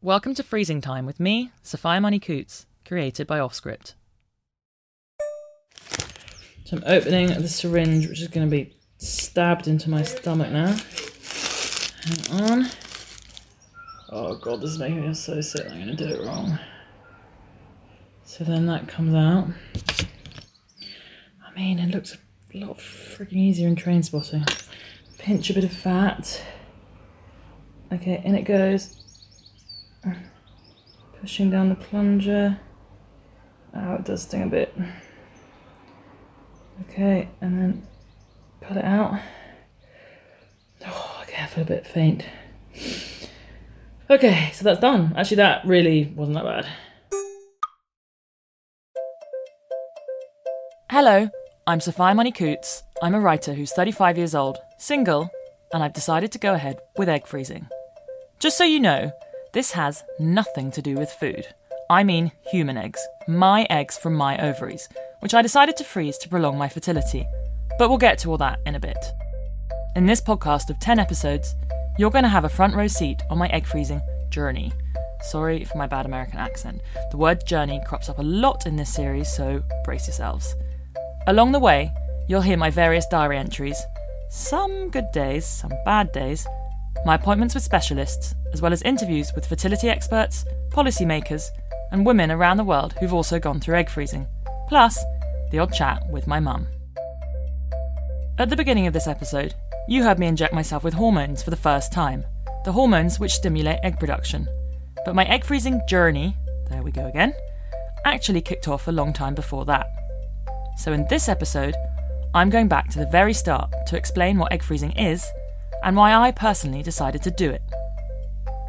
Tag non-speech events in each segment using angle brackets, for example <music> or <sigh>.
Welcome to Freezing Time with me, Sophia Money-Coutts, created by Offscript. So I'm opening the syringe, which is going to be stabbed into my stomach now. Hang on. Oh god, this is making me so sick. I'm going to do it wrong. So then that comes out. I mean, it looks a lot freaking easier in Trainspotting. Pinch a bit of fat. Okay, in it goes. Pushing down the plunger. Oh, it does sting a bit. Okay, and then pull it out. Oh, okay, I feel a bit faint. Okay, so that's done. Actually, that really wasn't that bad. Hello, I'm Sophia Money-Coutts. I'm a writer who's 35 years old, single, and I've decided to go ahead with egg freezing. Just so you know, this has nothing to do with food. I mean human eggs, my eggs from my ovaries, which I decided to freeze to prolong my fertility. But we'll get to all that in a bit. In this podcast of 10 episodes, you're going to have a front row seat on my egg freezing journey. Sorry for my bad American accent. The word journey crops up a lot in this series, so brace yourselves. Along the way, you'll hear my various diary entries, some good days, some bad days, my appointments with specialists, as well as interviews with fertility experts, policymakers, and women around the world who've also gone through egg freezing, plus the odd chat with my mum. At the beginning of this episode, you heard me inject myself with hormones for the first time, the hormones which stimulate egg production. But my egg freezing journey, there we go again, actually kicked off a long time before that. So, in this episode, I'm going back to the very start to explain what egg freezing is and why I personally decided to do it.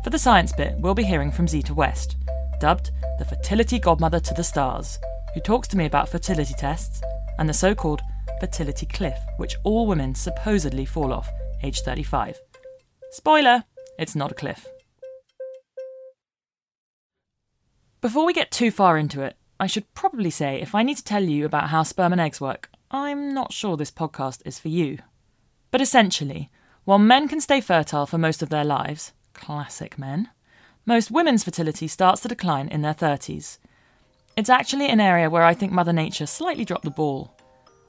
For the science bit, we'll be hearing from Zita West, dubbed the fertility godmother to the stars, who talks to me about fertility tests and the so called fertility cliff, which all women supposedly fall off age 35. Spoiler, it's not a cliff. Before we get too far into it, I should probably say if I need to tell you about how sperm and eggs work, I'm not sure this podcast is for you. But essentially, while men can stay fertile for most of their lives, classic men, most women's fertility starts to decline in their 30s. It's actually an area where I think Mother Nature slightly dropped the ball.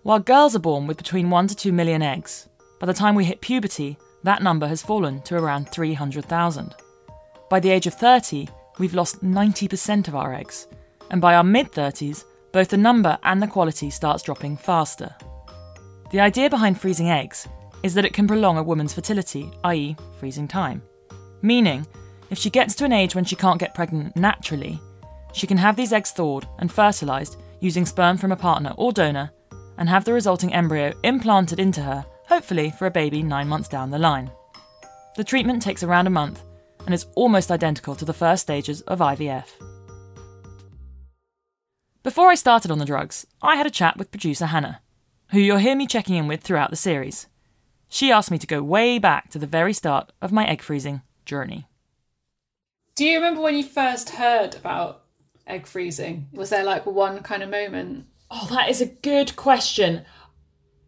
While girls are born with between 1 to 2 million eggs, by the time we hit puberty, that number has fallen to around 300,000. By the age of 30, we've lost 90% of our eggs, and by our mid 30s, both the number and the quality starts dropping faster. The idea behind freezing eggs is that it can prolong a woman's fertility, i.e., freezing time. Meaning, if she gets to an age when she can't get pregnant naturally, she can have these eggs thawed and fertilised using sperm from a partner or donor and have the resulting embryo implanted into her, hopefully for a baby nine months down the line. The treatment takes around a month and is almost identical to the first stages of IVF. Before I started on the drugs, I had a chat with producer Hannah, who you'll hear me checking in with throughout the series. She asked me to go way back to the very start of my egg freezing journey. Do you remember when you first heard about egg freezing? Was there like one kind of moment? Oh, that is a good question.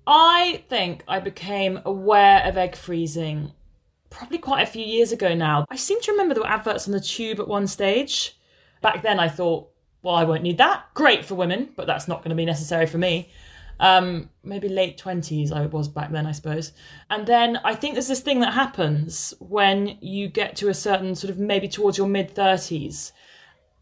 I think I became aware of egg freezing probably quite a few years ago now. I seem to remember there were adverts on the tube at one stage. Back then, I thought, well, I won't need that. Great for women, but that's not going to be necessary for me. Um, maybe late 20s, I was back then, I suppose. And then I think there's this thing that happens when you get to a certain sort of maybe towards your mid 30s.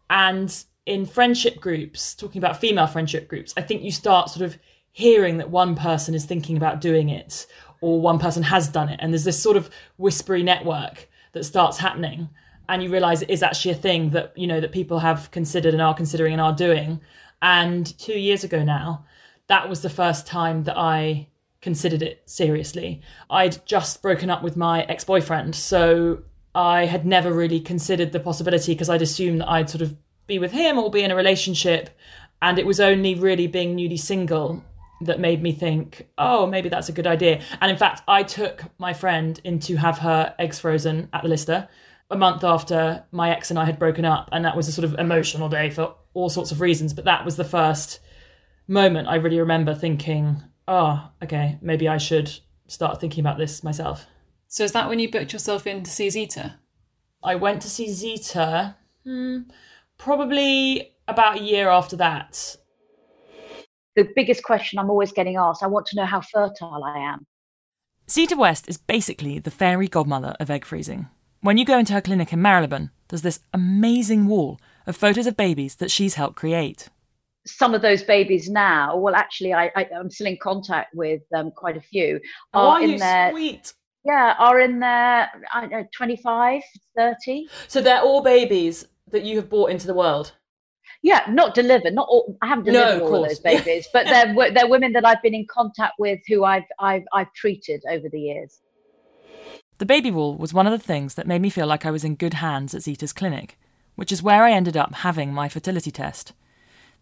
And in friendship groups, talking about female friendship groups, I think you start sort of hearing that one person is thinking about doing it or one person has done it. And there's this sort of whispery network that starts happening and you realize it is actually a thing that you know that people have considered and are considering and are doing and 2 years ago now that was the first time that I considered it seriously. I'd just broken up with my ex-boyfriend, so I had never really considered the possibility because I'd assumed that I'd sort of be with him or be in a relationship. And it was only really being newly single that made me think, oh, maybe that's a good idea. And in fact, I took my friend in to have her eggs frozen at the Lister a month after my ex and I had broken up. And that was a sort of emotional day for all sorts of reasons. But that was the first moment I really remember thinking, oh, okay, maybe I should start thinking about this myself. So is that when you booked yourself in to see Zita? I went to see Zita hmm, probably about a year after that the biggest question I'm always getting asked. I want to know how fertile I am. Zita West is basically the fairy godmother of egg freezing. When you go into her clinic in Marylebone, there's this amazing wall of photos of babies that she's helped create. Some of those babies now, well, actually, I, I, am still in contact with um, quite a few. Oh, are, are in you their, sweet? Yeah, are in their I don't know, 25, 30. So they're all babies that you have brought into the world? yeah, not delivered. Not all. I haven't delivered no, all of those babies, but they're they're women that I've been in contact with who I've I've I've treated over the years. The baby wall was one of the things that made me feel like I was in good hands at Zita's clinic, which is where I ended up having my fertility test.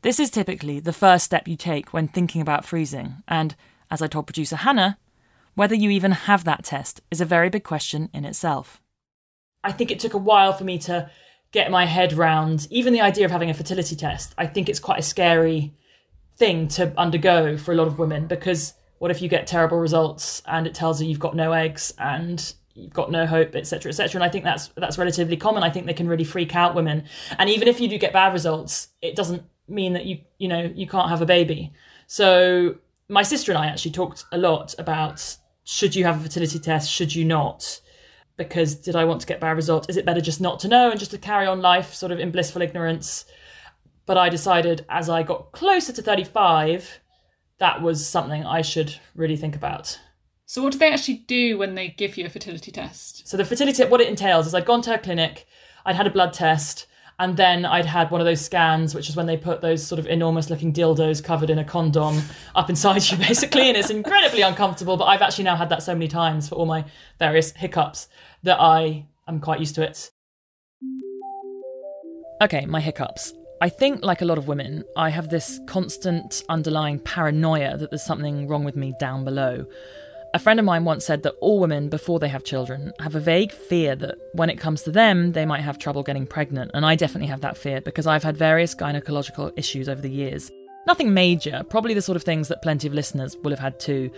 This is typically the first step you take when thinking about freezing, and as I told producer Hannah, whether you even have that test is a very big question in itself. I think it took a while for me to get my head round even the idea of having a fertility test. I think it's quite a scary thing to undergo for a lot of women because what if you get terrible results and it tells you you've got no eggs and you've got no hope etc etc and i think that's that's relatively common i think they can really freak out women and even if you do get bad results it doesn't mean that you you know you can't have a baby so my sister and i actually talked a lot about should you have a fertility test should you not because did I want to get bad results? Is it better just not to know and just to carry on life sort of in blissful ignorance? But I decided as I got closer to 35, that was something I should really think about. So, what do they actually do when they give you a fertility test? So, the fertility, what it entails is I'd gone to a clinic, I'd had a blood test, and then I'd had one of those scans, which is when they put those sort of enormous looking dildos covered in a condom up inside you, <laughs> basically, and it's incredibly uncomfortable. But I've actually now had that so many times for all my various hiccups that I am quite used to it. Okay, my hiccups. I think, like a lot of women, I have this constant underlying paranoia that there's something wrong with me down below. A friend of mine once said that all women, before they have children, have a vague fear that when it comes to them, they might have trouble getting pregnant. And I definitely have that fear because I've had various gynecological issues over the years. Nothing major, probably the sort of things that plenty of listeners will have had too.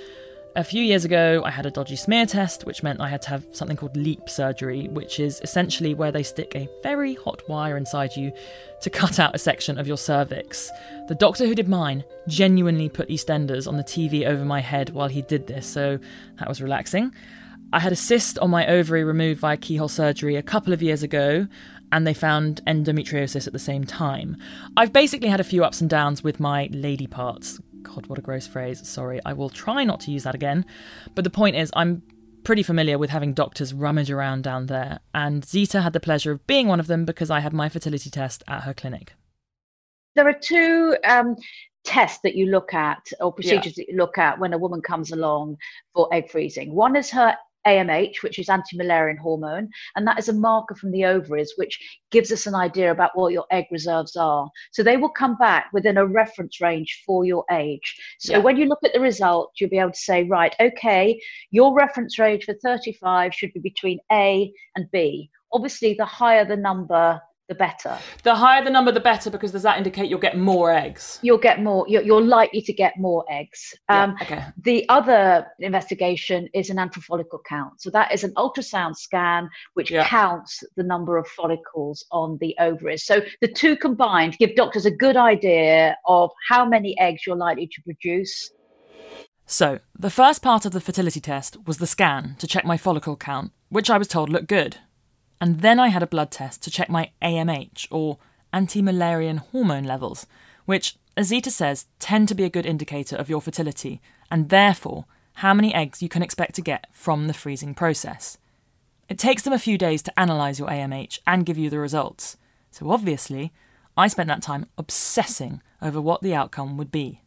A few years ago, I had a dodgy smear test, which meant I had to have something called LEEP surgery, which is essentially where they stick a very hot wire inside you to cut out a section of your cervix. The doctor who did mine genuinely put EastEnders on the TV over my head while he did this, so that was relaxing. I had a cyst on my ovary removed via keyhole surgery a couple of years ago, and they found endometriosis at the same time. I've basically had a few ups and downs with my lady parts. God, what a gross phrase. Sorry, I will try not to use that again. But the point is, I'm pretty familiar with having doctors rummage around down there, and Zita had the pleasure of being one of them because I had my fertility test at her clinic. There are two um, tests that you look at or procedures yeah. that you look at when a woman comes along for egg freezing. One is her AMH, which is anti-Müllerian hormone, and that is a marker from the ovaries, which gives us an idea about what your egg reserves are. So they will come back within a reference range for your age. So yeah. when you look at the result, you'll be able to say, right, okay, your reference range for 35 should be between A and B. Obviously, the higher the number, the better. The higher the number, the better, because does that indicate you'll get more eggs? You'll get more. You're, you're likely to get more eggs. Um, yeah, okay. The other investigation is an antral follicle count. So that is an ultrasound scan which yeah. counts the number of follicles on the ovaries. So the two combined give doctors a good idea of how many eggs you're likely to produce. So, the first part of the fertility test was the scan to check my follicle count, which I was told looked good. And then I had a blood test to check my AMH, or anti Müllerian hormone levels, which, as Zita says, tend to be a good indicator of your fertility, and therefore how many eggs you can expect to get from the freezing process. It takes them a few days to analyse your AMH and give you the results, so obviously, I spent that time obsessing over what the outcome would be.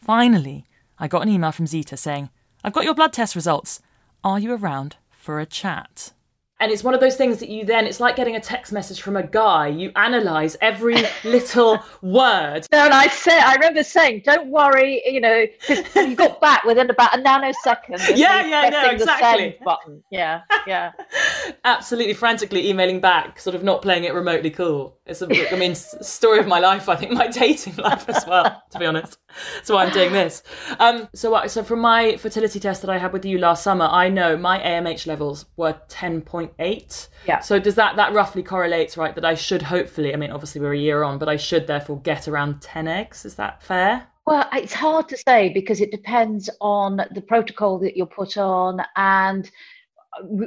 Finally, I got an email from Zita saying, I've got your blood test results. Are you around for a chat? And it's one of those things that you then it's like getting a text message from a guy. You analyze every <laughs> little word. No and i said i remember saying don't worry you know because you got <laughs> back within about a nanosecond yeah yeah no exactly. button. Yeah yeah. <laughs> Absolutely frantically emailing back sort of not playing it remotely cool. It's a i mean story of my life i think my dating life as well to be honest <laughs> why i'm doing this um so so from my fertility test that i had with you last summer i know my amh levels were 10.8. Yeah. So does that that roughly correlates right that I should hopefully I mean obviously we're a year on but I should therefore get around 10 eggs is that fair? Well, it's hard to say because it depends on the protocol that you're put on and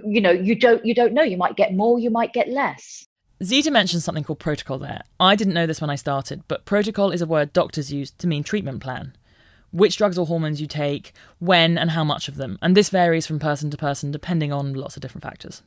you know you don't you don't know you might get more you might get less. Zita mentions something called protocol there. I didn't know this when I started, but protocol is a word doctors use to mean treatment plan which drugs or hormones you take, when, and how much of them. And this varies from person to person depending on lots of different factors.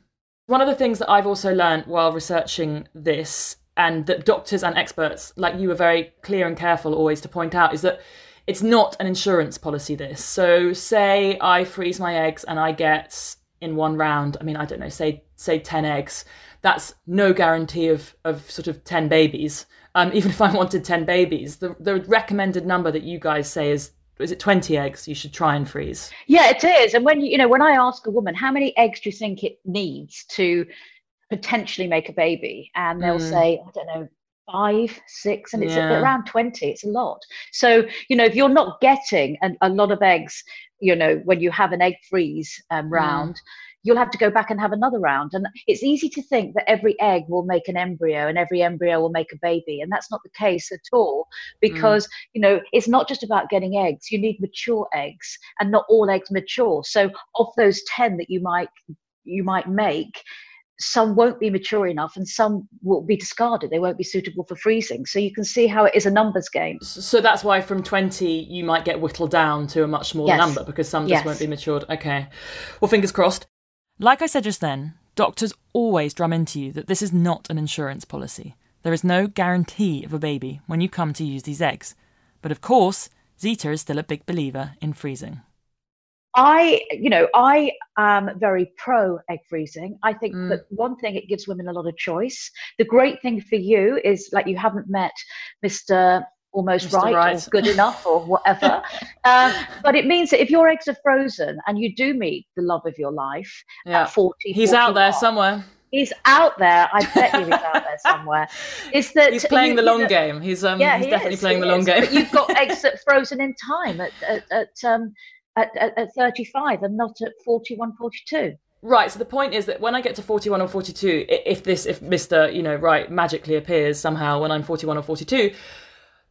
One of the things that I've also learned while researching this, and that doctors and experts like you were very clear and careful always to point out, is that it's not an insurance policy. This. So, say I freeze my eggs and I get in one round. I mean, I don't know, say say ten eggs. That's no guarantee of of sort of ten babies. Um, even if I wanted ten babies, the the recommended number that you guys say is is it 20 eggs you should try and freeze yeah it is and when you you know when i ask a woman how many eggs do you think it needs to potentially make a baby and they'll mm. say i don't know five six and it's yeah. around 20 it's a lot so you know if you're not getting a, a lot of eggs you know when you have an egg freeze um, mm. round you'll have to go back and have another round. And it's easy to think that every egg will make an embryo and every embryo will make a baby. And that's not the case at all because, mm. you know, it's not just about getting eggs. You need mature eggs and not all eggs mature. So of those 10 that you might you might make, some won't be mature enough and some will be discarded they won't be suitable for freezing so you can see how it is a numbers game so that's why from 20 you might get whittled down to a much smaller yes. number because some just yes. won't be matured okay well fingers crossed like I said just then, doctors always drum into you that this is not an insurance policy. There is no guarantee of a baby when you come to use these eggs. But of course, Zita is still a big believer in freezing. I, you know, I am very pro egg freezing. I think mm. that one thing it gives women a lot of choice. The great thing for you is like you haven't met Mr almost right, right, or good enough or whatever. um, <laughs> but it means that if your eggs are frozen and you do meet the love of your life yeah. at 40, he's out there somewhere. He's out there. I bet you he's out there somewhere. <laughs> Is that he's playing you, the long you know, game? He's um, yeah, he's he definitely is, playing the long is. game. but you've got eggs that <laughs> frozen in time at at at, um, at, at, at 35 and not at 41, 42. Right. So the point is that when I get to 41 or 42, if this, if Mr. You know, right, magically appears somehow when I'm 41 or 42,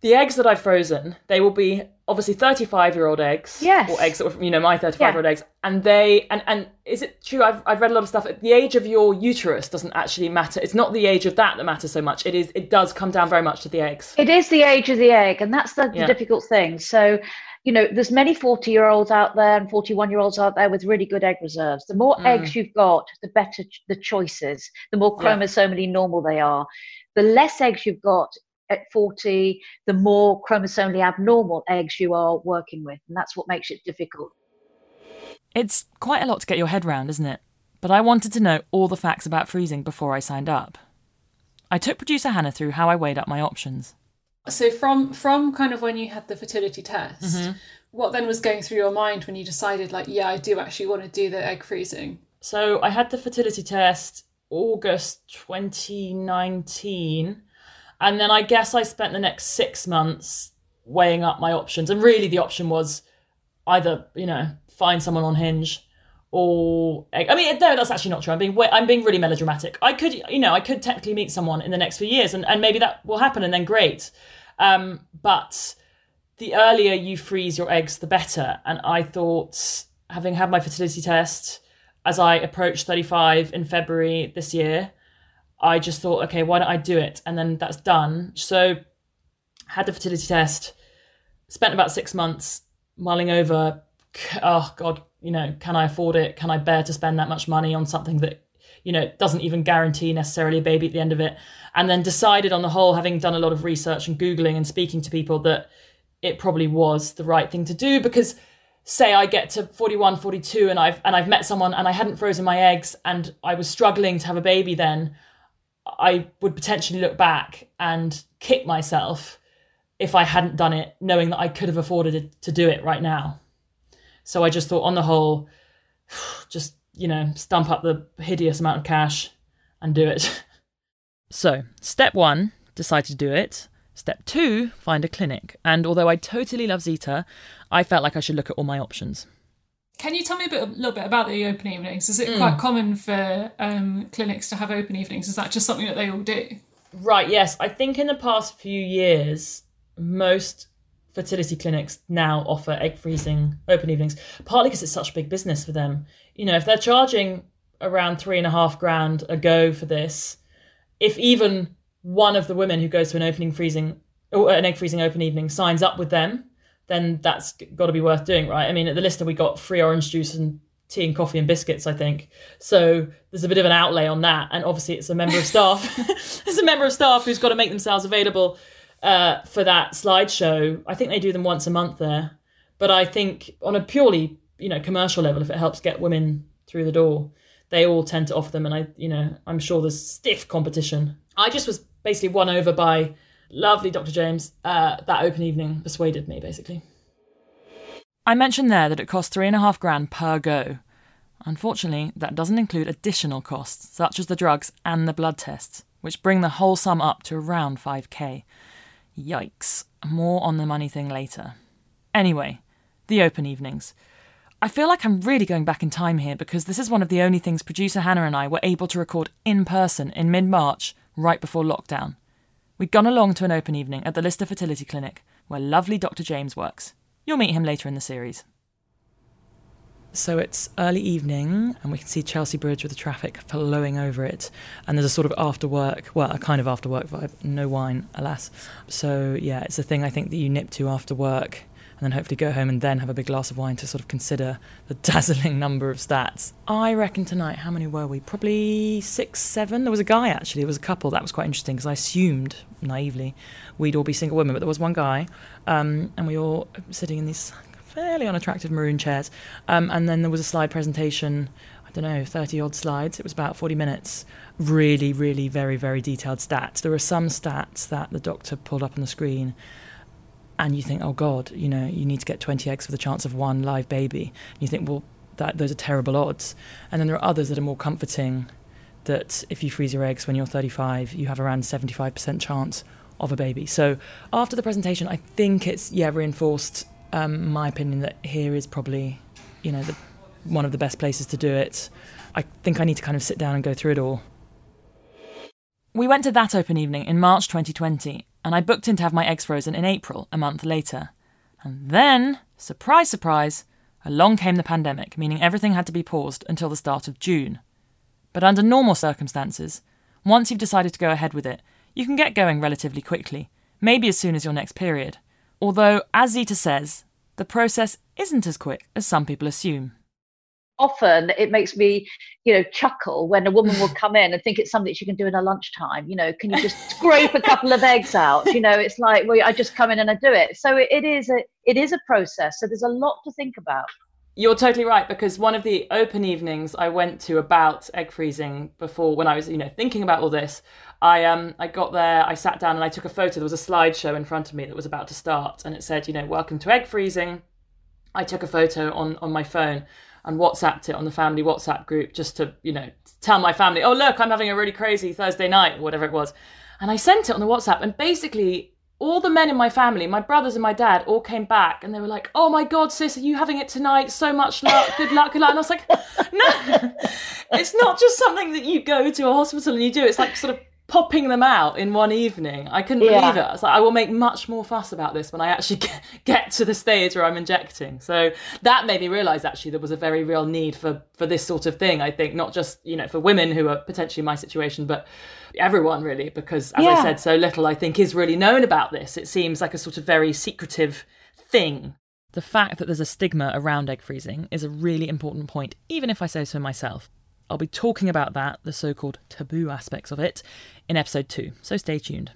the eggs that I've frozen, they will be obviously 35 year old eggs. Yes. Or eggs that were, you know, my 35 year old eggs. And they, and, and is it true? I've, I've read a lot of stuff. The age of your uterus doesn't actually matter. It's not the age of that that matters so much. It is, it does come down very much to the eggs. It is the age of the egg. And that's the, yeah. the difficult thing. So, you know, there's many 40 year olds out there and 41 year olds out there with really good egg reserves. The more mm. eggs you've got, the better the choices, the more chromosomally yeah. normal they are. The less eggs you've got, at 40, the more chromosomally abnormal eggs you are working with. And that's what makes it difficult. It's quite a lot to get your head round, isn't it? But I wanted to know all the facts about freezing before I signed up. I took producer Hannah through how I weighed up my options. So from from kind of when you had the fertility test, mm-hmm. what then was going through your mind when you decided like, yeah, I do actually want to do the egg freezing? So I had the fertility test August 2019 and then I guess I spent the next six months weighing up my options. And really, the option was either, you know, find someone on Hinge or I mean, no, that's actually not true. I'm being I'm being really melodramatic. I could, you know, I could technically meet someone in the next few years, and, and maybe that will happen, and then great. Um, but the earlier you freeze your eggs, the better. And I thought, having had my fertility test as I approached 35 in February this year, I just thought, okay, why don't I do it? And then that's done. So had the fertility test, spent about six months mulling over, oh God, you know, can I afford it? Can I bear to spend that much money on something that, you know, doesn't even guarantee necessarily a baby at the end of it? And then decided on the whole, having done a lot of research and Googling and speaking to people, that it probably was the right thing to do because say I get to 41, 42 and I've and I've met someone and I hadn't frozen my eggs and I was struggling to have a baby then, I would potentially look back and kick myself if I hadn't done it, knowing that I could have afforded to do it right now. So I just thought, on the whole, <sighs> just, you know, stump up the hideous amount of cash and do it. <laughs> so, step one, decide to do it. Step two, find a clinic. And although I totally love Zita, I felt like I should look at all my options. Can you tell me a bit, a little bit about the open evenings? Is it mm. quite common for um, clinics to have open evenings? Is that just something that they all do? Right. Yes, I think in the past few years, most fertility clinics now offer egg freezing open evenings. Partly because it's such a big business for them. You know, if they're charging around three and a half grand a go for this, if even one of the women who goes to an opening freezing or an egg freezing open evening signs up with them, then that's got to be worth doing, right? I mean, at the Lister we got free orange juice and tea and coffee and biscuits, I think. So there's a bit of an outlay on that, and obviously it's a member of staff. <laughs> <laughs> it's a member of staff who's got to make themselves available uh, for that slideshow. I think they do them once a month there, but I think on a purely you know commercial level, if it helps get women through the door, they all tend to offer them, and I you know I'm sure there's stiff competition. I just was basically won over by lovely Dr. James. Uh, that open evening persuaded me, basically. I mentioned there that it costs three and a half grand per go. Unfortunately, that doesn't include additional costs, such as the drugs and the blood tests, which bring the whole sum up to around 5k. Yikes. More on the money thing later. Anyway, the open evenings. I feel like I'm really going back in time here because this is one of the only things producer Hannah and I were able to record in person in mid March right before lockdown. We'd gone along to an open evening at the Lister Fertility Clinic, where lovely Dr. James works. You'll meet him later in the series. So it's early evening, and we can see Chelsea Bridge with the traffic flowing over it. And there's a sort of after work, well, a kind of after work vibe. No wine, alas. So yeah, it's a thing I think that you nip to after work and then hopefully go home and then have a big glass of wine to sort of consider the <laughs> dazzling number of stats. I reckon tonight, how many were we? Probably six, seven. There was a guy actually, it was a couple. That was quite interesting because I assumed naively we'd all be single women, but there was one guy, um, and we all sitting in these fairly unattractive maroon chairs. Um, and then there was a slide presentation. I don't know, 30 odd slides. It was about 40 minutes. Really, really, very, very detailed stats. There were some stats that the doctor pulled up on the screen and you think, oh God, you know, you need to get 20 eggs for the chance of one live baby. And you think, well, that those are terrible odds. And then there are others that are more comforting. That if you freeze your eggs when you're 35, you have around 75% chance of a baby. So after the presentation, I think it's yeah reinforced um, my opinion that here is probably, you know, the, one of the best places to do it. I think I need to kind of sit down and go through it all. We went to that open evening in March 2020, and I booked in to have my eggs frozen in April, a month later. And then, surprise, surprise, along came the pandemic, meaning everything had to be paused until the start of June. But under normal circumstances, once you've decided to go ahead with it, you can get going relatively quickly, maybe as soon as your next period. Although, as Zita says, the process isn't as quick as some people assume often it makes me you know chuckle when a woman will <laughs> come in and think it's something she can do in her lunchtime. You know can you just scrape a couple of eggs out? You know it's like well i just come in and i do it. So it, it is a it is a process. So there's a lot to think about. You're totally right because one of the open evenings I went to about egg freezing before when I was you know thinking about all this I um I got there I sat down and I took a photo. There was a slideshow in front of me that was about to start and it said you know welcome to egg freezing I took a photo on on my phone and WhatsApped it on the family WhatsApp group just to, you know, tell my family, oh, look, I'm having a really crazy Thursday night, whatever it was. And I sent it on the WhatsApp, and basically, all the men in my family, my brothers and my dad, all came back and they were like, oh my God, sis, are you having it tonight? So much luck, good luck, good luck. And I was like, <laughs> no, <laughs> it's not just something that you go to a hospital and you do. It's like sort of popping them out in one evening. I couldn't yeah. believe it. I was like, I will make much more fuss about this when I actually <laughs> get, to the stage where I'm injecting. So that made me realise actually there was a very real need for for this sort of thing. I think not just you know for women who are potentially in my situation, but everyone really, because as yeah. I said, so little I think is really known about this. It seems like a sort of very secretive thing. The fact that there's a stigma around egg freezing is a really important point, even if I say so myself. I'll be talking about that, the so called taboo aspects of it, in episode two, so stay tuned.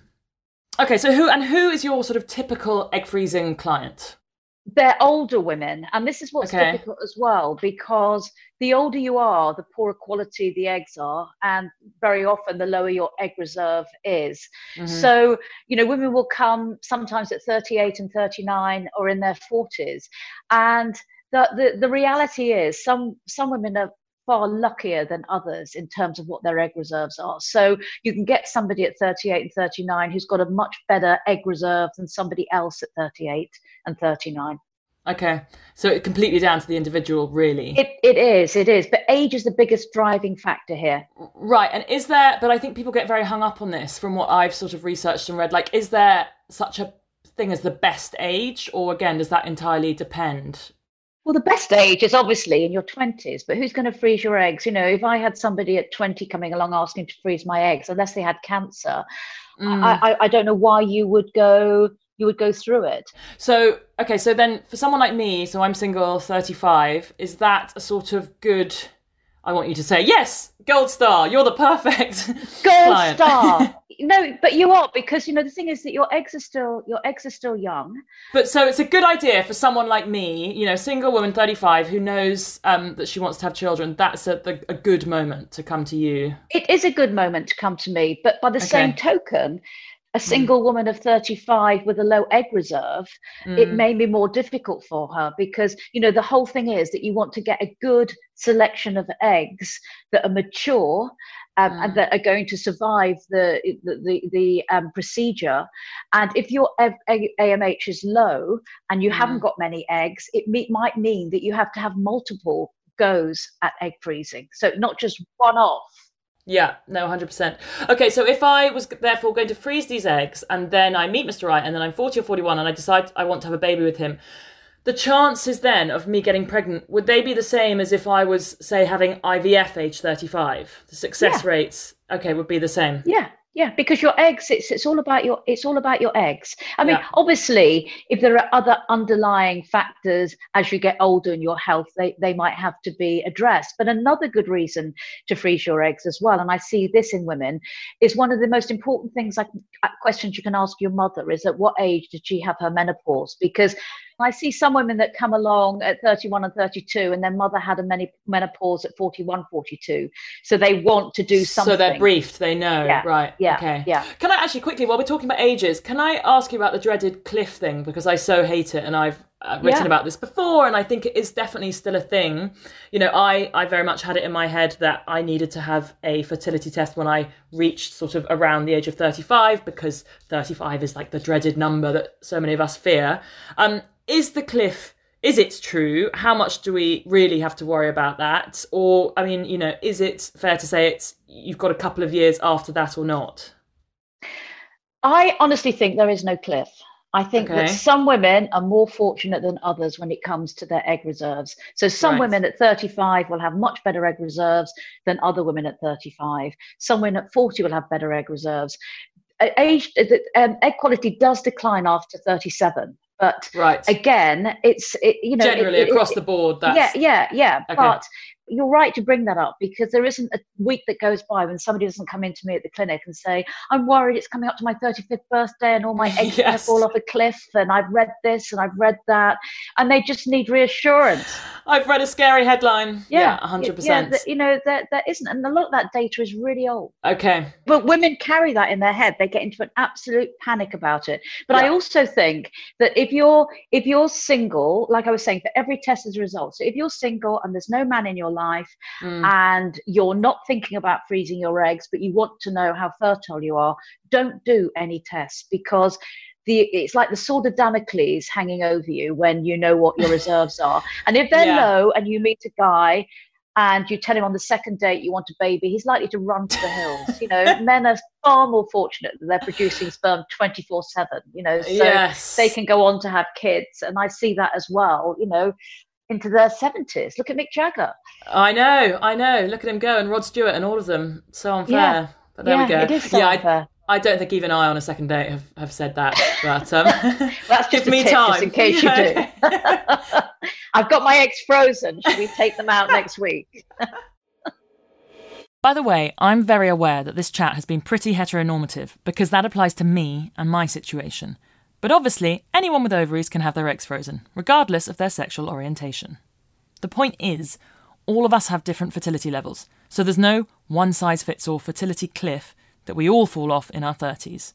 Okay, so who and who is your sort of typical egg freezing client? they're older women and this is what's okay. difficult as well because the older you are the poorer quality the eggs are and very often the lower your egg reserve is mm-hmm. so you know women will come sometimes at 38 and 39 or in their 40s and the, the, the reality is some some women are far luckier than others in terms of what their egg reserves are. So you can get somebody at 38 and 39 who's got a much better egg reserve than somebody else at 38 and 39. Okay, so it's completely down to the individual, really. It it is, it is. But age is the biggest driving factor here. Right, and is there? But I think people get very hung up on this. From what I've sort of researched and read, like, is there such a thing as the best age, or again, does that entirely depend? Well, the best age is obviously in your 20s, but who's going to freeze your eggs? You know, if I had somebody at 20 coming along asking to freeze my eggs, unless they had cancer, mm. I, I, I don't know why you would go you would go through it. So, okay, so then for someone like me, so I'm single, 35, is that a sort of good I want you to say, yes, gold star, you're the perfect <laughs> gold star. <laughs> no, but you are because you know the thing is that your eggs are still your eggs are still young. But so it's a good idea for someone like me, you know, single woman, thirty five, who knows um, that she wants to have children. That's a, the, a good moment to come to you. It is a good moment to come to me, but by the okay. same token, a single mm. woman of 35 with a low egg reserve, mm. it may be more difficult for her because, you know, the whole thing is that you want to get a good selection of eggs that are mature um, mm. and that are going to survive the the the, the um, procedure. And if your AMH is low and you mm. haven't got many eggs, it me- might mean that you have to have multiple goes at egg freezing. So not just one off. Yeah, no, 100%. Okay, so if I was therefore going to freeze these eggs and then I meet Mr. Right and then I'm 40 or 41 and I decide I want to have a baby with him, the chances then of me getting pregnant, would they be the same as if I was, say, having IVF age 35? The success yeah. rates, okay, would be the same? Yeah, yeah, because your eggs, it's it's all about your it's all about your eggs. I mean, yeah. obviously, if there are other underlying factors as you get older in your health, they, they might have to be addressed. But another good reason to freeze your eggs as well, and I see this in women, is one of the most important things like uh, questions you can ask your mother is at what age did she have her menopause? Because I see some women that come along at 31 and 32 and their mother had a many, menopause at 41, 42. So they want to do something. So they're briefed, they know, yeah, right. Yeah. Okay. Yeah. Can I actually quickly, while we're talking about ages, can I ask you about the dreaded cliff thing? Because I so hate it and I've uh, written yeah. about this before and I think it is definitely still a thing. You know, I, I very much had it in my head that I needed to have a fertility test when I reached sort of around the age of 35 because 35 is like the dreaded number that so many of us fear. Um, is the cliff is it true? How much do we really have to worry about that? Or, I mean, you know, is it fair to say it's you've got a couple of years after that or not? I honestly think there is no cliff. I think okay. that some women are more fortunate than others when it comes to their egg reserves. So some right. women at 35 will have much better egg reserves than other women at 35. Some women at 40 will have better egg reserves. Age, um, egg quality does decline after 37. But right. again, it's it, you know generally it, across it, the board. That's... Yeah, yeah, yeah. Okay. But you're right to bring that up because there isn't a week that goes by when somebody doesn't come into me at the clinic and say, I'm worried it's coming up to my 35th birthday and all my eggs yes. fall off a cliff and I've read this and I've read that. And they just need reassurance. I've read a scary headline. Yeah, yeah 100%. Yeah, you know, there, there isn't. And a lot of that data is really old. Okay. But women carry that in their head. They get into an absolute panic about it. But yeah. I also think that if you're if you're single, like I was saying, for every test is a result. So if you're single and there's no man in your life mm. and you're not thinking about freezing your eggs, but you want to know how fertile you are, don't do any tests because the, it's like the sword of Damocles hanging over you when you know what your <laughs> reserves are. And if they're yeah. low and you meet a guy and you tell him on the second date you want a baby, he's likely to run to the hills. You know, <laughs> men are far more fortunate that they're producing sperm 24 7, you know, so yes. they can go on to have kids. And I see that as well, you know, into their 70s. Look at Mick Jagger. I know, I know. Look at him go, and Rod Stewart and all of them. So unfair. Yeah. But there yeah, we go. It is so yeah, unfair. I, I, don't think even I on a second date have, have said that. But um, <laughs> that's <laughs> give me time in case you do. <laughs> I've got my eggs frozen. Should we take them out next week? By the way, I'm very aware that this chat has been pretty heteronormative because that applies to me and my situation. But obviously, anyone with ovaries can have their eggs frozen, regardless of their sexual orientation. The point is, all of us have different fertility levels, so there's no one size fits all fertility cliff that we all fall off in our 30s.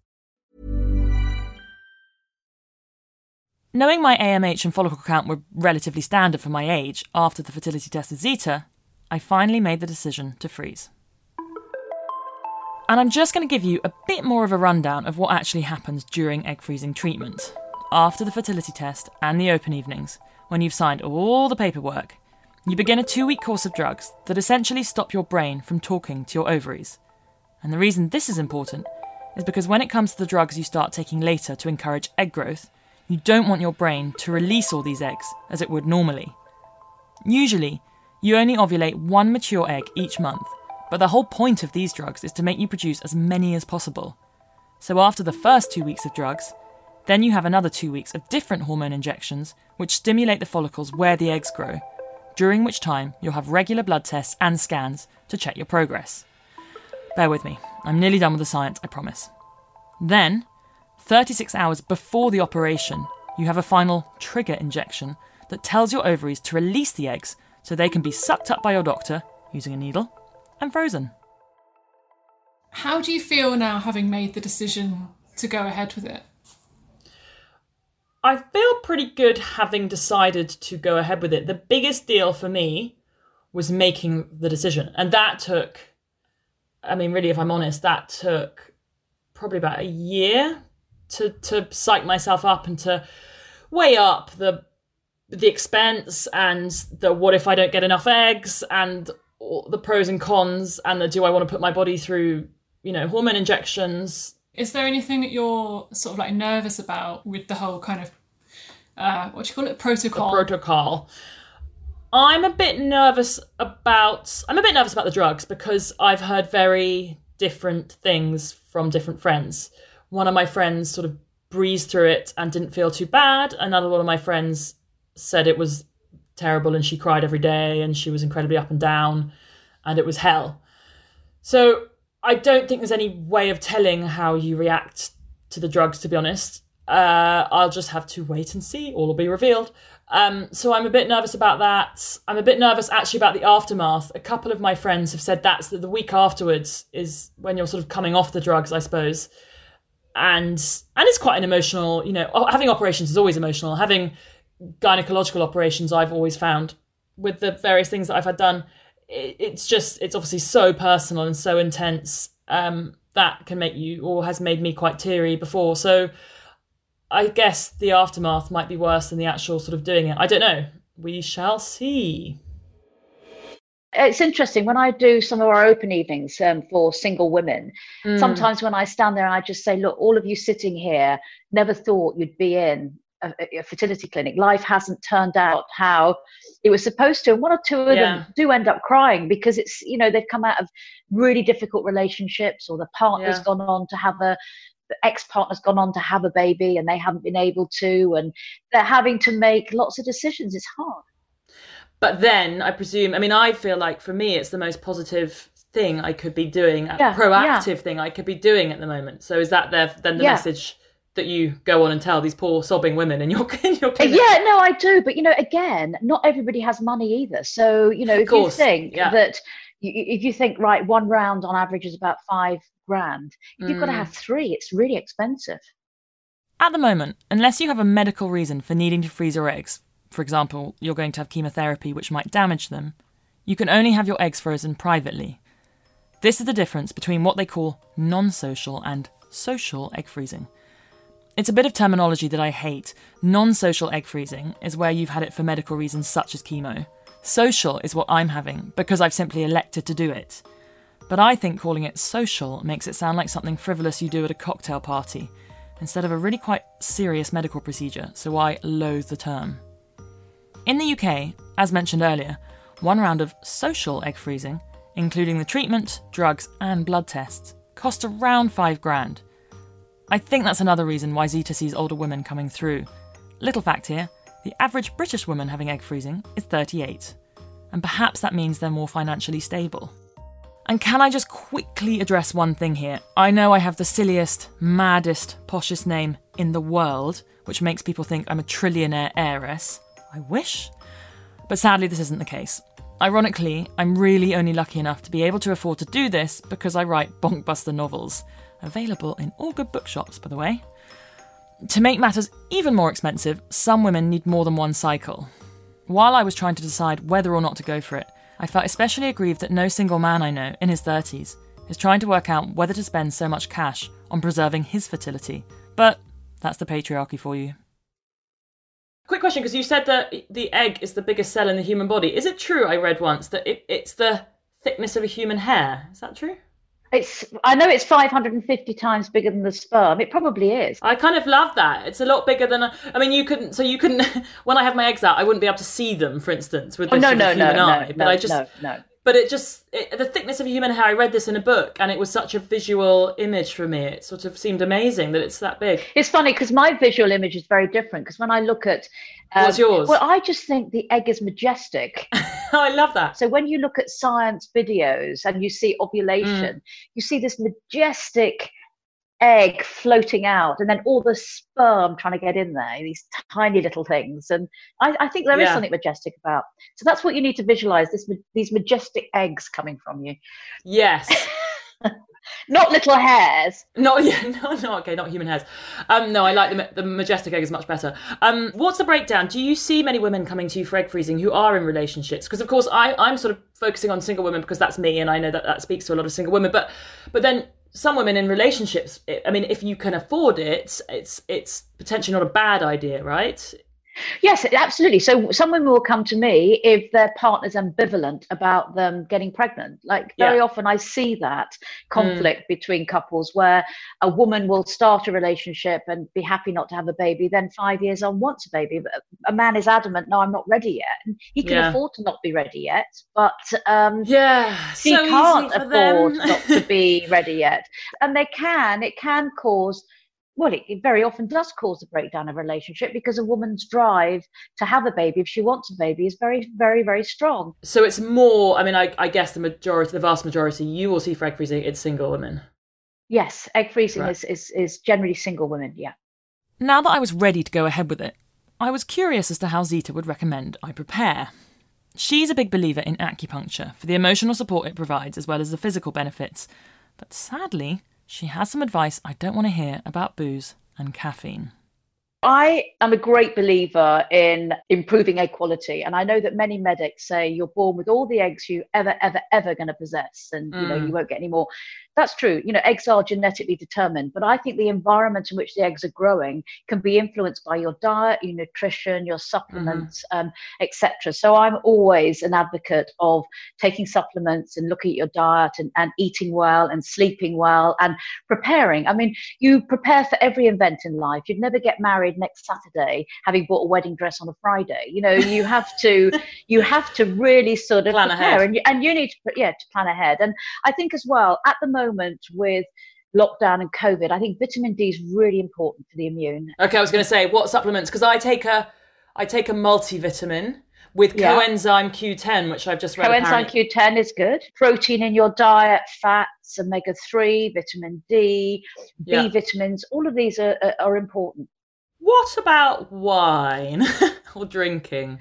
Knowing my AMH and follicle count were relatively standard for my age after the fertility test with Zita, I finally made the decision to freeze. And I'm just going to give you a bit more of a rundown of what actually happens during egg freezing treatment, after the fertility test and the open evenings, when you've signed all the paperwork. You begin a two week course of drugs that essentially stop your brain from talking to your ovaries. And the reason this is important is because when it comes to the drugs you start taking later to encourage egg growth, you don't want your brain to release all these eggs as it would normally. Usually, you only ovulate one mature egg each month, but the whole point of these drugs is to make you produce as many as possible. So after the first two weeks of drugs, then you have another two weeks of different hormone injections which stimulate the follicles where the eggs grow, during which time you'll have regular blood tests and scans to check your progress. Bear with me, I'm nearly done with the science, I promise. Then, 36 hours before the operation, you have a final trigger injection that tells your ovaries to release the eggs so they can be sucked up by your doctor using a needle and frozen. How do you feel now having made the decision to go ahead with it? I feel pretty good having decided to go ahead with it. The biggest deal for me was making the decision. And that took, I mean, really, if I'm honest, that took probably about a year to, to psych myself up and to weigh up the the expense and the what if I don't get enough eggs and the pros and cons and the do I want to put my body through, you know, hormone injections is there anything that you're sort of like nervous about with the whole kind of uh, what do you call it protocol? The protocol. I'm a bit nervous about. I'm a bit nervous about the drugs because I've heard very different things from different friends. One of my friends sort of breezed through it and didn't feel too bad. Another one of my friends said it was terrible and she cried every day and she was incredibly up and down and it was hell. So I don't think there's any way of telling how you react to the drugs, to be honest. Uh, I'll just have to wait and see. All will be revealed. Um, so I'm a bit nervous about that. I'm a bit nervous actually about the aftermath. A couple of my friends have said that's the week afterwards is when you're sort of coming off the drugs, I suppose. And and it's quite an emotional, you know, having operations is always emotional. Having gynecological operations, I've always found with the various things that I've had done, it's just it's obviously so personal and so intense um, that can make you or has made me quite teary before. So I guess the aftermath might be worse than the actual sort of doing it. I don't know. We shall see. It's interesting when I do some of our open evenings um, for single women. Mm. Sometimes when I stand there and I just say, "Look, all of you sitting here never thought you'd be in a, a, fertility clinic. Life hasn't turned out how it was supposed to. And one or two of yeah. them do end up crying because it's, you know, they've come out of really difficult relationships or the partner's yeah. gone on to have a, ex-partner's gone on to have a baby and they haven't been able to. And they're having to make lots of decisions. It's hard. But then I presume, I mean, I feel like for me, it's the most positive thing I could be doing, a yeah, proactive thing I could be doing at the moment. So is that there, then the message that you go on and tell these poor sobbing women in your <laughs> in your clinic. Yeah, no, I do, but you know, again, not everybody has money either. So you know, if you think yeah. that if you think right, one round on average is about five grand. If you've got to Mm. have three, it's really expensive. At the moment, unless you have a medical reason for needing to freeze your eggs, for example, you're going to have chemotherapy which might damage them, you can only have your eggs frozen privately. This is the difference between what they call non social and social egg freezing. It's a bit of terminology that I hate. Non social egg freezing is where you've had it for medical reasons such as chemo. Social is what I'm having because I've simply elected to do it. But I think calling it social makes it sound like something frivolous you do at a cocktail party instead of a really quite serious medical procedure, so I loathe the term. In the UK, as mentioned earlier, one round of social egg freezing, including the treatment, drugs, and blood tests, cost around five grand. I think that's another reason why Zita sees older women coming through. Little fact here the average British woman having egg freezing is 38, and perhaps that means they're more financially stable. And can I just quickly address one thing here? I know I have the silliest, maddest, poshest name in the world, which makes people think I'm a trillionaire heiress. I wish. But sadly, this isn't the case. Ironically, I'm really only lucky enough to be able to afford to do this because I write bonkbuster novels, available in all good bookshops, by the way. To make matters even more expensive, some women need more than one cycle. While I was trying to decide whether or not to go for it, I felt especially aggrieved that no single man I know in his 30s is trying to work out whether to spend so much cash on preserving his fertility. But that's the patriarchy for you. Quick question, because you said that the egg is the biggest cell in the human body. Is it true, I read once, that it, it's the thickness of a human hair? Is that true? It's I know it's 550 times bigger than the sperm. It probably is. I kind of love that. It's a lot bigger than. A, I mean, you couldn't. So you couldn't. <laughs> When I have my eggs out, I wouldn't be able to see them, for instance, with Oh no no no human no eye. no But I just. no no. But it just it, the thickness of a human hair. I read this in a book, and it was such a visual image for me. It sort of seemed amazing that it's that big. It's funny because my visual image is very different. Because when I look at, um, What's yours? Well, I just think the egg is majestic. <laughs> I love that. So when you look at science videos and you see ovulation, Mm. you see this majestic egg floating out, and then all the sperm trying to get in there. These tiny little things, and I, I think there is Yeah. something majestic about. So that's what you need to visualize: this these majestic eggs coming from you, Yes. <laughs> not little hairs. No, <laughs> yeah, no, no, okay, not human hairs. Um, no, I like the, the majestic egg is much better. Um, what's the breakdown? Do you see many women coming to you for egg freezing who are in relationships? Because of course, I, I'm sort of focusing on single women because that's me, and I know that that speaks to a lot of single women. But, but then some women in relationships. I mean, if you can afford it, it's it's potentially not a bad idea, right? Yes, absolutely. So some women will come to me if their partner's ambivalent about them getting pregnant. Like very Yeah. often I see that conflict between couples where a woman will start a relationship and be happy not to have a baby, then five years on wants a baby. But a man is adamant, no, I'm not ready yet. And he can Yeah. afford to not be ready yet, but um Yeah, he so can't afford not to be <laughs> ready yet. And they can, it can cause, well, it, it very often does cause a breakdown of a relationship because a woman's drive to have a baby, if she wants a baby, is very, very, very strong. so it's more. I mean, I, I guess the majority, the vast majority, you will see for egg freezing. It's single women. Yes, egg freezing Right. is, is, is generally single women, yeah. Now that I was ready to go ahead with it, I was curious as to how Zita would recommend I prepare. She's a big believer in acupuncture for the emotional support it provides as well as the physical benefits, but sadly, she has some advice I don't want to hear about booze and caffeine. I am a great believer in improving egg quality, and I know that many medics say you're born with all the eggs you ever, ever, ever going to possess, and you know Mm. you won't get any more. That's true. You know, eggs are genetically determined, but I think the environment in which the eggs are growing can be influenced by your diet, your nutrition, your supplements, um, etc. So I'm always an advocate of taking supplements and looking at your diet and, and eating well and sleeping well and preparing. I mean, you prepare for every event in life. You'd never get married next Saturday having bought a wedding dress on a Friday. You know, you have to <laughs> you have to really sort of Plan prepare, ahead. and you, and you need to yeah to plan ahead. And I think as well at the moment with lockdown and COVID, I think vitamin D is really important for the immune. Okay, I was going to say what supplements because I take a I take a multivitamin with Yeah. coenzyme Q10, which I've just read. Coenzyme apparently- Q10 is good. Protein in your diet, fats, omega 3, vitamin D, B Yeah. vitamins, all of these are, are important. What about wine <laughs> or drinking?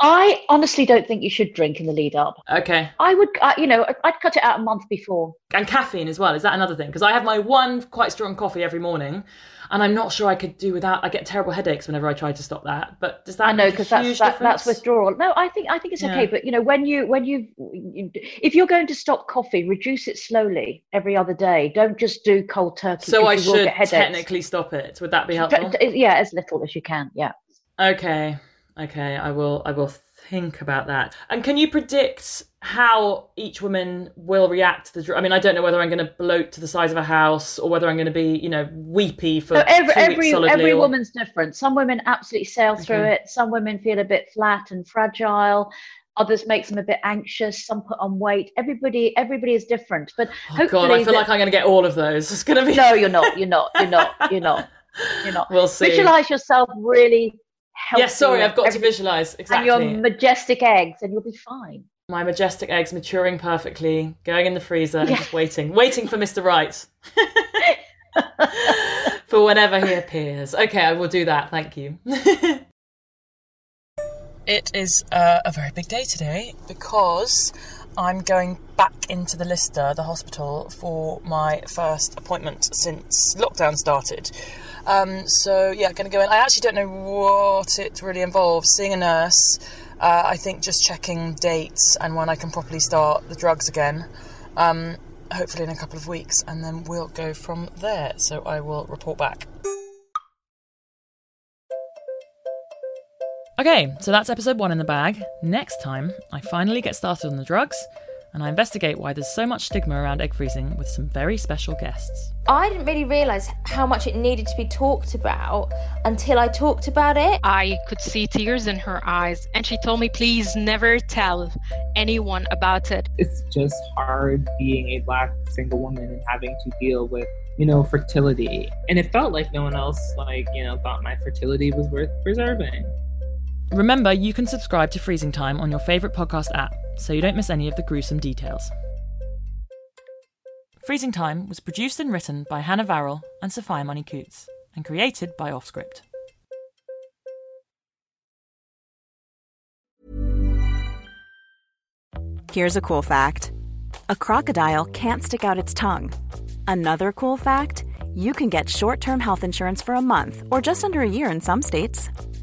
I honestly don't think you should drink in the lead up. Okay. I would, uh, you know, I'd cut it out a month before. And caffeine as well. Is that another thing? Because I have my one quite strong coffee every morning, and I'm not sure I could do without. I get terrible headaches whenever I try to stop that. But does that? I know because that's that, that's withdrawal. No, I think I think it's okay. But you know, when you when you, you if you're going to stop coffee, reduce it slowly every other day. Don't just do cold turkey. So I will should technically stop it. Would that be helpful? yeah, as little as you can. Yeah. Okay. Okay. I will. I will think about that. And can you predict how each woman will react to the? dr- I mean, I don't know whether I'm going to bloat to the size of a house or whether I'm going to be, you know, weepy for So every two every weeks solidly. every or- woman's different. Some women absolutely sail through it. Some women feel a bit flat and fragile. Others makes them a bit anxious. Some put on weight. Everybody everybody is different. But Oh hopefully, God, I feel that- like I'm going to get all of those. It's going to be. no, you're not. You're not. You're not. You're not. <laughs> You're not. We'll see. Visualize yourself really Yes, sorry, I've got to every- visualize And your majestic eggs, and you'll be fine. my majestic eggs maturing perfectly, going in the freezer and just waiting, waiting for Mr. Right. <laughs> for whenever he appears. Okay, I will do that. Thank you. <laughs> it is uh, a very big day today because I'm going back into the Lister, the hospital, for my first appointment since lockdown started. Um, so yeah, going to go in. I actually don't know what it really involves. Seeing a nurse, uh, I think just checking dates and when I can properly start the drugs again. Um, hopefully in a couple of weeks, and then we'll go from there. So I will report back. Okay, so that's episode one in the bag. Next time, I finally get started on the drugs, and I investigate why there's so much stigma around egg freezing with some very special guests. I didn't really realise how much it needed to be talked about until I talked about it. I could see tears in her eyes, and she told me, please never tell anyone about it. it's just hard being a black single woman and having to deal with you know fertility and it felt like no one else like you know thought my fertility was worth preserving Remember, you can subscribe to Freezing Time on your favourite podcast app so you don't miss any of the gruesome details. Freezing Time was produced and written by Hannah Varrell and Sophia Money-Coutts and created by Offscript. Here's a cool fact a crocodile can't stick out its tongue. Another cool fact you can get short term health insurance for a month or just under a year in some states.